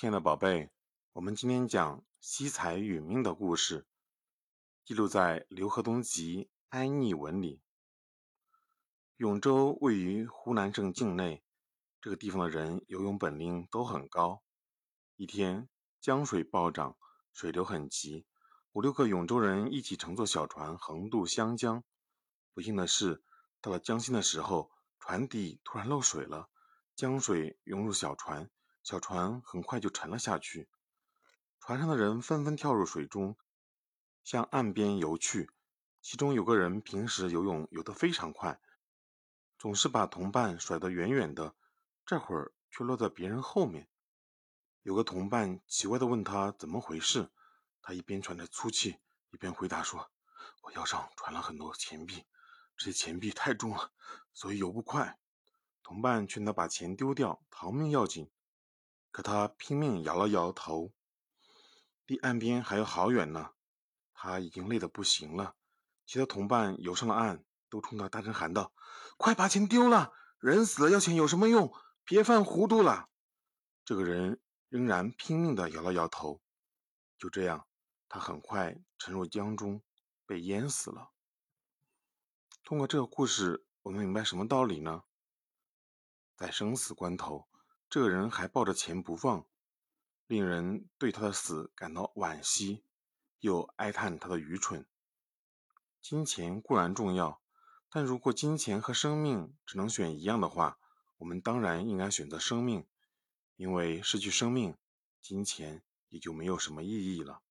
亲爱的宝贝，我们今天讲惜才殒命的故事，记录在《刘河东集·哀逆文》里。永州位于湖南省境内，这个地方的人游泳本领都很高。一天，江水暴涨，水流很急，五六个永州人一起乘坐小船横渡湘江。不幸的是，到了江心的时候，船底突然漏水了，江水涌入小船。小船很快就沉了下去，船上的人纷纷跳入水中，向岸边游去。其中有个人平时游泳游得非常快，总是把同伴甩得远远的，这会儿却落在别人后面。有个同伴奇怪地问他怎么回事，他一边喘着粗气，一边回答说：“我腰上传了很多钱币，这些钱币太重了，所以游不快。”同伴劝他把钱丢掉，逃命要紧。可他拼命摇了摇头，离岸边还有好远呢。他已经累得不行了。其他同伴游上了岸，都冲他大声喊道：“快把钱丢了！人死了要钱有什么用？别犯糊涂了！”这个人仍然拼命地摇了摇头。就这样，他很快沉入江中，被淹死了。通过这个故事，我们明白什么道理呢？在生死关头。这个人还抱着钱不放，令人对他的死感到惋惜，又哀叹他的愚蠢。金钱固然重要，但如果金钱和生命只能选一样的话，我们当然应该选择生命，因为失去生命，金钱也就没有什么意义了。